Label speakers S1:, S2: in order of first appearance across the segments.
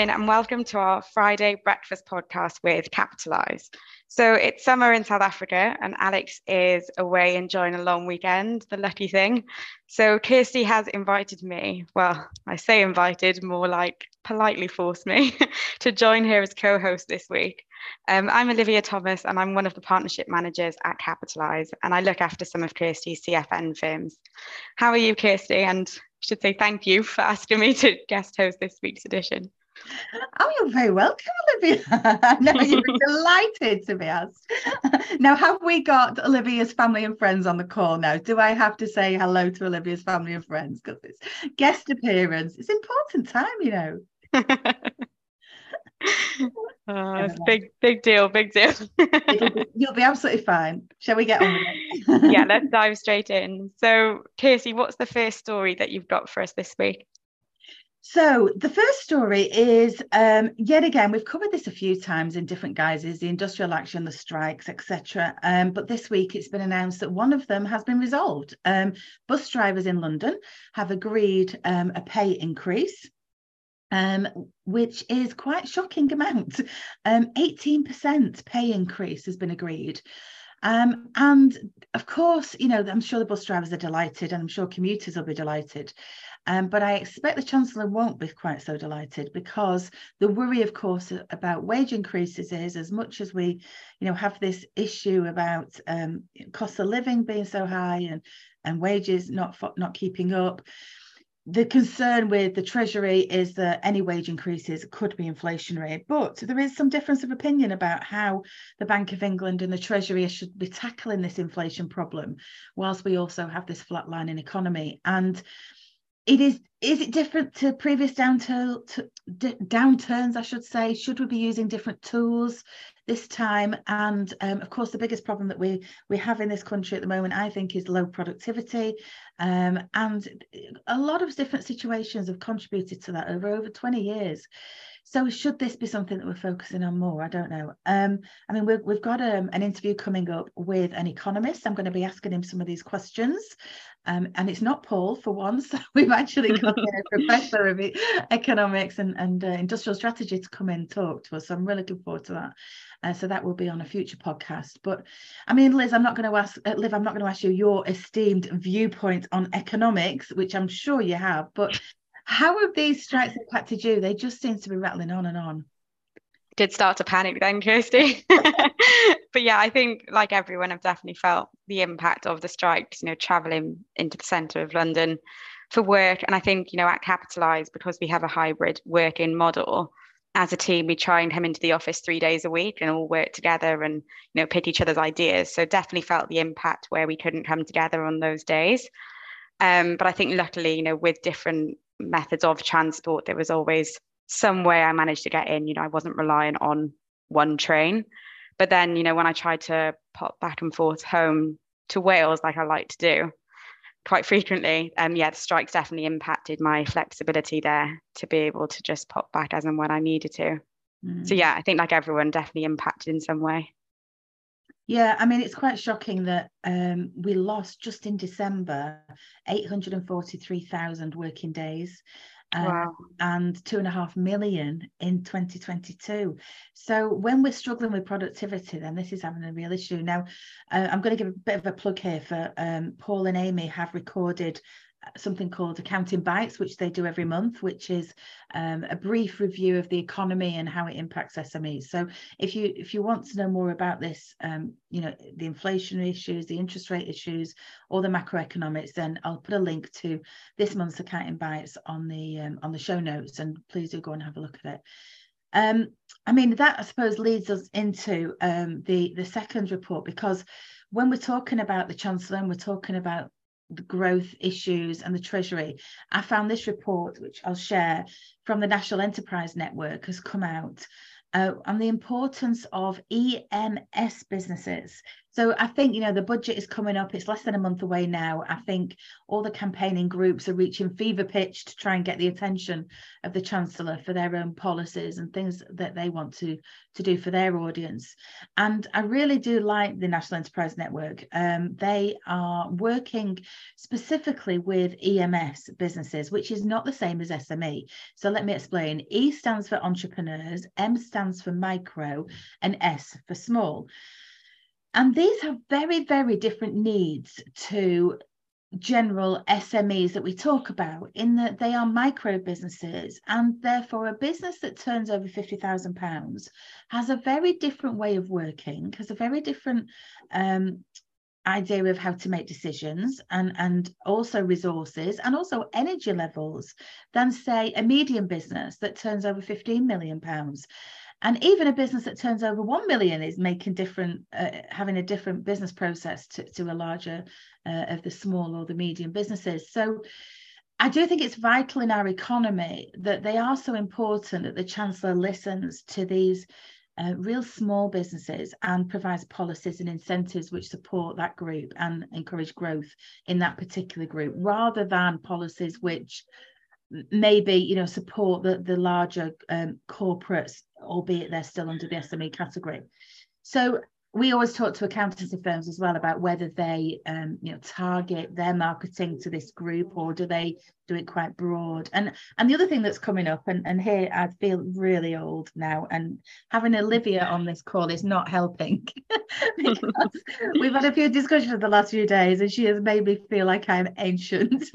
S1: morning and welcome to our Friday breakfast podcast with Capitalise. So it's summer in South Africa and Alex is away enjoying a long weekend, the lucky thing. So Kirsty has invited me, well, I say invited, more like politely forced me to join her as co-host this week. Um, I'm Olivia Thomas and I'm one of the partnership managers at Capitalise and I look after some of Kirsty's CFN firms. How are you, Kirsty? And I should say thank you for asking me to guest host this week's edition.
S2: Oh, you're very welcome, Olivia. no, you're delighted to be asked. now, have we got Olivia's family and friends on the call now? Do I have to say hello to Olivia's family and friends? Because it's guest appearance. It's important time, you know.
S1: oh, it's big, big deal, big deal.
S2: be, you'll be absolutely fine. Shall we get on with it?
S1: yeah, let's dive straight in. So, Kirsty, what's the first story that you've got for us this week?
S2: So the first story is um, yet again we've covered this a few times in different guises, the industrial action, the strikes, etc. Um, but this week it's been announced that one of them has been resolved. Um, bus drivers in London have agreed um, a pay increase. Um, which is quite shocking amount. 18% um, pay increase has been agreed. Um, and of course, you know, I'm sure the bus drivers are delighted and I'm sure commuters will be delighted. Um, but I expect the Chancellor won't be quite so delighted because the worry, of course, about wage increases is as much as we, you know, have this issue about um, cost of living being so high and and wages not not keeping up. The concern with the Treasury is that any wage increases could be inflationary, but there is some difference of opinion about how the Bank of England and the Treasury should be tackling this inflation problem, whilst we also have this flatlining economy. And it is is it different to previous downturn downturns i should say should we be using different tools this time. And um, of course the biggest problem that we we have in this country at the moment i think is low productivity. Um, and a lot of different situations have contributed to that over over 20 years so should this be something that we're focusing on more? I don't know. Um, I mean, we've, we've got um, an interview coming up with an economist. I'm going to be asking him some of these questions. Um, and it's not Paul for once. We've actually got a professor of economics and, and uh, industrial strategy to come in and talk to us. So I'm really looking forward to that. Uh, so that will be on a future podcast. But I mean, Liz, I'm not going to ask uh, Liv. I'm not going to ask you your esteemed viewpoint on economics, which I'm sure you have. But how have these strikes impacted you? They just seem to be rattling on and on.
S1: Did start to panic then, Kirsty. but yeah, I think like everyone, I've definitely felt the impact of the strikes. You know, traveling into the centre of London for work, and I think you know at Capitalise because we have a hybrid working model. As a team, we try and come into the office three days a week and all work together and you know pick each other's ideas. So definitely felt the impact where we couldn't come together on those days. Um, but I think luckily, you know, with different methods of transport, there was always some way I managed to get in. You know, I wasn't relying on one train. But then, you know, when I tried to pop back and forth home to Wales, like I like to do quite frequently, um, yeah, the strikes definitely impacted my flexibility there to be able to just pop back as and when I needed to. Mm. So yeah, I think like everyone definitely impacted in some way.
S2: Yeah, I mean, it's quite shocking that um, we lost just in December 843,000 working days. Um, wow. and two and a half million in 2022. So when we're struggling with productivity, then this is having a real issue. Now, uh, I'm going to give a bit of a plug here for um, Paul and Amy have recorded something called Accounting Bites, which they do every month, which is um, a brief review of the economy and how it impacts SMEs. So if you if you want to know more about this, um, you know, the inflation issues, the interest rate issues, or the macroeconomics, then I'll put a link to this month's Accounting Bites on the um, on the show notes, and please do go and have a look at it. Um, I mean, that I suppose leads us into um, the the second report because when we're talking about the Chancellor and we're talking about the growth issues and the Treasury. I found this report, which I'll share from the National Enterprise Network, has come out uh, on the importance of EMS businesses. So I think, you know, the budget is coming up. It's less than a month away now. I think all the campaigning groups are reaching fever pitch to try and get the attention of the Chancellor for their own policies and things that they want to, to do for their audience. And I really do like the National Enterprise Network. Um, they are working specifically with EMS businesses, which is not the same as SME. So let me explain. E stands for entrepreneurs, M stands for micro, and S for small. And these have very, very different needs to general SMEs that we talk about, in that they are micro businesses. And therefore, a business that turns over £50,000 has a very different way of working, has a very different um, idea of how to make decisions and and also resources and also energy levels than say a medium business that turns over 15 million pounds and even a business that turns over 1 million is making different uh, having a different business process to, to a larger uh, of the small or the medium businesses. So I do think it's vital in our economy that they are so important that the Chancellor listens to these uh, real small businesses and provides policies and incentives which support that group and encourage growth in that particular group rather than policies which maybe you know support the, the larger um, corporates albeit they're still under the sme category. So we always talk to accountancy firms as well about whether they um, you know target their marketing to this group or do they do it quite broad. And and the other thing that's coming up and, and here i feel really old now and having olivia on this call is not helping. We've had a few discussions the last few days and she has made me feel like i'm ancient.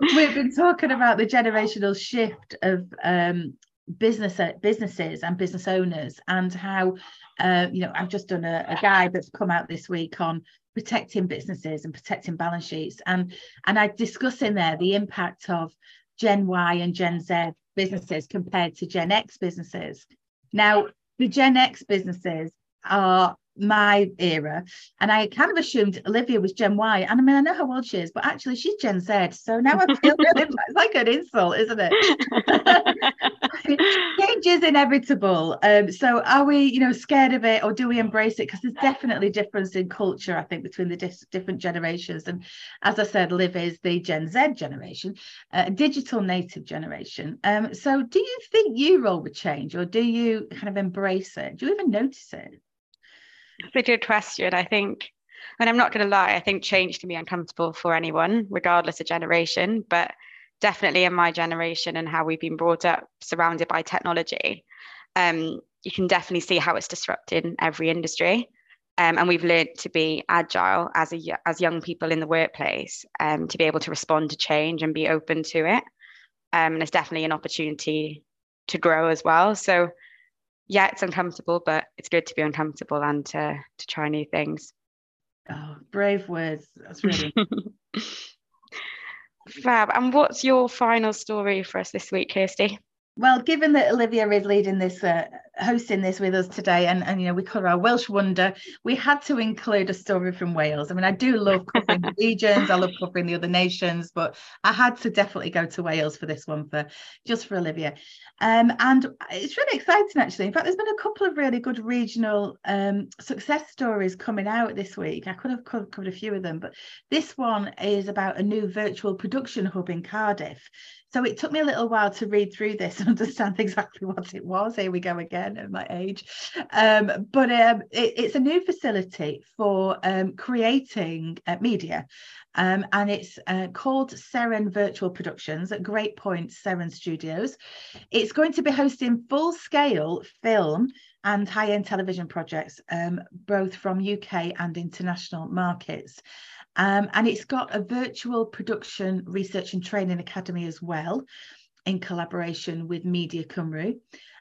S2: We've been talking about the generational shift of um, business businesses and business owners and how uh, you know I've just done a, a guide that's come out this week on protecting businesses and protecting balance sheets and and I discuss in there the impact of Gen Y and Gen Z businesses compared to Gen X businesses. Now the Gen X businesses are my era and I kind of assumed Olivia was Gen Y and I mean I know how old she is but actually she's Gen Z so now I feel really, it's like an insult isn't it? Change is inevitable um, so are we you know scared of it or do we embrace it? Because there's definitely difference in culture I think between the dis- different generations and as I said Liv is the Gen Z generation uh, digital native generation um, so do you think you roll with change or do you kind of embrace it? Do you even notice it
S1: it's a good question. I think, and I'm not going to lie, I think change can be uncomfortable for anyone, regardless of generation, but definitely in my generation and how we've been brought up surrounded by technology, um, you can definitely see how it's disrupting every industry. Um, and we've learned to be agile as a as young people in the workplace um, to be able to respond to change and be open to it. Um, and it's definitely an opportunity to grow as well. So yeah, it's uncomfortable, but it's good to be uncomfortable and to to try new things.
S2: Oh, brave words. That's really
S1: fab. And what's your final story for us this week, Kirsty?
S2: Well, given that Olivia is leading this, uh, hosting this with us today, and, and you know we cover our Welsh wonder, we had to include a story from Wales. I mean, I do love covering the regions, I love covering the other nations, but I had to definitely go to Wales for this one for just for Olivia. Um, and it's really exciting actually. In fact, there's been a couple of really good regional um, success stories coming out this week. I could have covered a few of them, but this one is about a new virtual production hub in Cardiff. So it took me a little while to read through this and understand exactly what it was. Here we go again at my age. Um, but um, it, it's a new facility for um, creating uh, media. Um, and it's uh, called Seren Virtual Productions at Great Point Seren Studios. It's going to be hosting full scale film and high end television projects, um, both from UK and international markets. Um, and it's got a virtual production research and training academy as well, in collaboration with Media Cymru,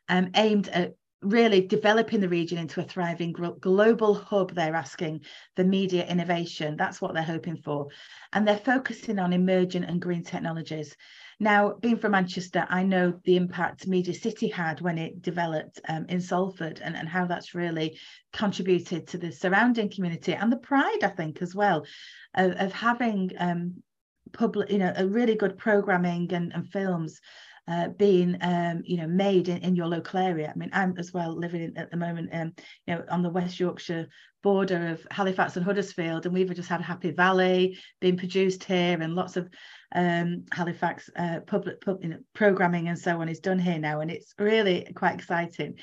S2: um, aimed at really developing the region into a thriving global hub they're asking for media innovation. That's what they're hoping for. And they're focusing on emerging and green technologies. Now being from manchester i know the impact media city had when it developed um, in salford and, and how that's really contributed to the surrounding community and the pride i think as well of, of having um, public, you know, a really good programming and, and films uh, being um, you know made in, in your local area. I mean, I'm as well living in, at the moment, um, you know, on the West Yorkshire border of Halifax and Huddersfield, and we've just had Happy Valley being produced here, and lots of um, Halifax uh, public pub, you know, programming and so on is done here now, and it's really quite exciting.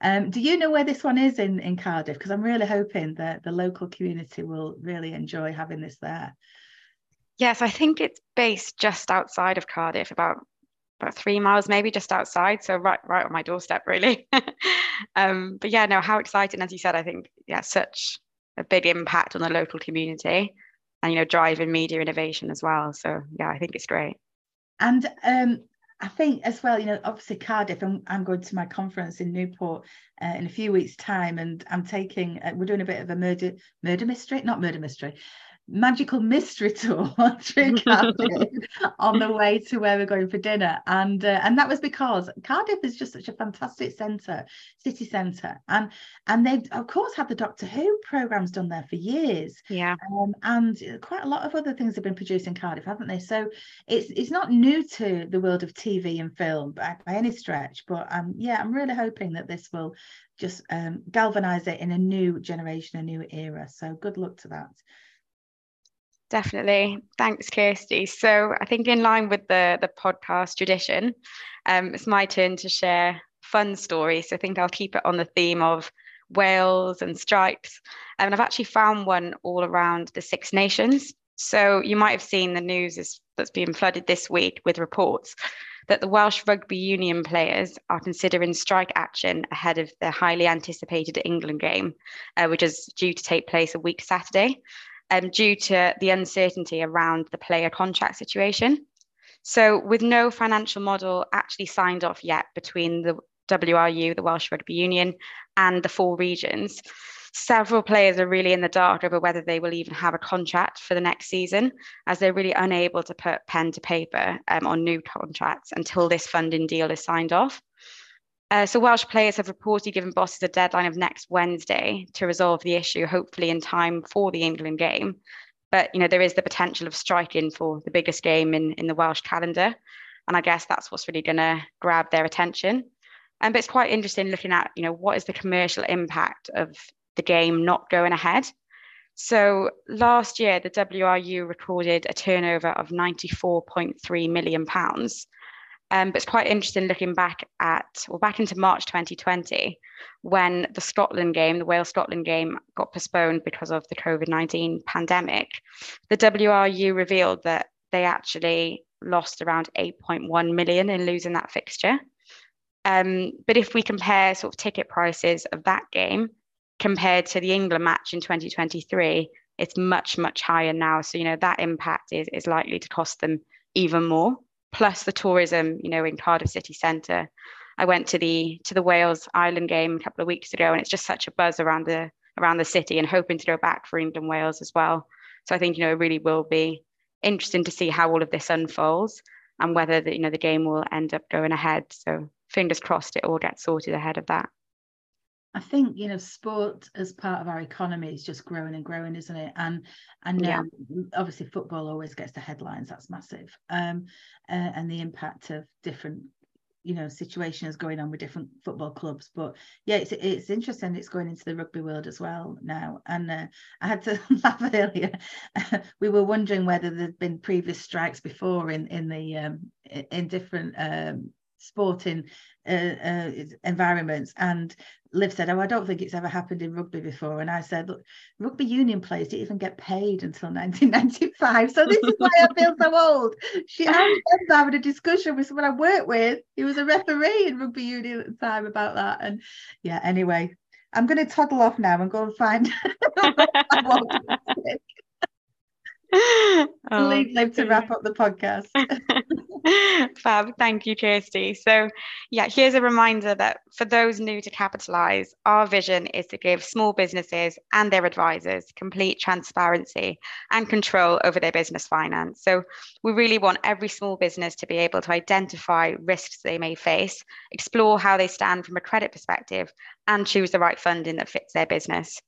S2: Um, do you know where this one is in in Cardiff? Because I'm really hoping that the local community will really enjoy having this there.
S1: Yes, I think it's based just outside of Cardiff, about about three miles maybe just outside so right right on my doorstep really. Um, but yeah no how exciting as you said i think yeah such a big impact on the local community and you know driving media innovation as well. So yeah i think it's great.
S2: And um, I think as well, you know, obviously Cardiff, and I'm going to my conference in Newport uh, in a few weeks' time, and I'm taking, uh, we're doing a bit of a murder murder mystery, not murder mystery, magical mystery tour through Cardiff on the way to where we're going for dinner, and uh, and that was because Cardiff is just such a fantastic centre, city centre, and and they've of course had the Doctor Who programs done there for years,
S1: yeah,
S2: um, and quite a lot of other things have been produced in Cardiff, haven't they? So it's it's not new to the world of TV and film by, by any stretch, but um yeah, I'm really hoping that this will just um, galvanize it in a new generation, a new era. So good luck to that.
S1: Definitely. Thanks, Kirsty. So I think in line with the, the podcast tradition, um, it's my turn to share fun stories. So I think I'll keep it on the theme of Wales and strikes. And I've actually found one all around the Six Nations. So you might have seen the news is, that's been flooded this week with reports that the Welsh Rugby Union players are considering strike action ahead of the highly anticipated England game, uh, which is due to take place a week Saturday um, due to the uncertainty around the player contract situation. So, with no financial model actually signed off yet between the WRU, the Welsh Rugby Union, and the four regions, several players are really in the dark over whether they will even have a contract for the next season, as they're really unable to put pen to paper um, on new contracts until this funding deal is signed off. Uh, so Welsh players have reportedly given bosses a deadline of next Wednesday to resolve the issue, hopefully in time for the England game. But you know there is the potential of striking for the biggest game in, in the Welsh calendar, and I guess that's what's really going to grab their attention. And um, but it's quite interesting looking at you know what is the commercial impact of the game not going ahead. So last year, the WRU recorded a turnover of 94.3 million pounds, um, but it's quite interesting looking back at, well, back into March 2020, when the Scotland game, the Wales Scotland game, got postponed because of the COVID 19 pandemic. The WRU revealed that they actually lost around 8.1 million in losing that fixture. Um, but if we compare sort of ticket prices of that game compared to the England match in 2023, it's much, much higher now. So, you know, that impact is, is likely to cost them even more plus the tourism, you know, in Cardiff city centre. I went to the to the Wales Ireland game a couple of weeks ago, and it's just such a buzz around the around the city, and hoping to go back for England Wales as well. So I think you know it really will be interesting to see how all of this unfolds and whether the, you know the game will end up going ahead. So fingers crossed it all gets sorted ahead of that.
S2: I think you know sport as part of our economy is just growing and growing, isn't it? And and yeah. um, obviously football always gets the headlines. That's massive. Um, uh, and the impact of different you know situations going on with different football clubs but yeah it's it's interesting it's going into the rugby world as well now and uh, i had to laugh earlier we were wondering whether there'd been previous strikes before in in the um, in different um, sporting uh, uh, environments. And Liv said, "Oh, I don't think it's ever happened in rugby before." And I said, "Look, rugby union players didn't even get paid until 1995, so this is why I feel so old." She I having a discussion with someone I worked with. He was a referee in rugby union at the time about that. And yeah, anyway, I'm going to toddle off now and go and find. oh, Leave Liv to wrap up the podcast.
S1: Fab. Thank you, Kirsty. So, yeah, here's a reminder that for those new to Capitalise, our vision is to give small businesses and their advisors complete transparency and control over their business finance. So, we really want every small business to be able to identify risks they may face, explore how they stand from a credit perspective, and choose the right funding that fits their business.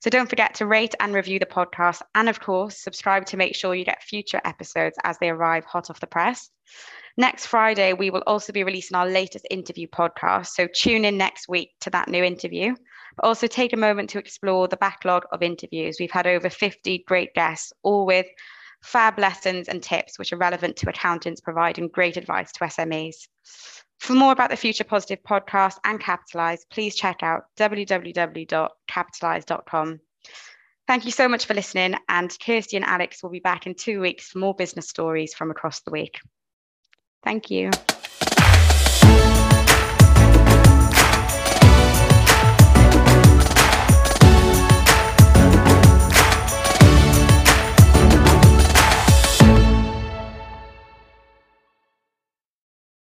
S1: So don't forget to rate and review the podcast. And of course, subscribe to make sure you get future episodes as they arrive hot off the press. Next Friday, we will also be releasing our latest interview podcast. So tune in next week to that new interview. But also take a moment to explore the backlog of interviews. We've had over 50 great guests, all with fab lessons and tips which are relevant to accountants providing great advice to SMEs. For more about the Future Positive podcast and Capitalise, please check out www.capitalise.com. Thank you so much for listening, and Kirsty and Alex will be back in two weeks for more business stories from across the week. Thank you.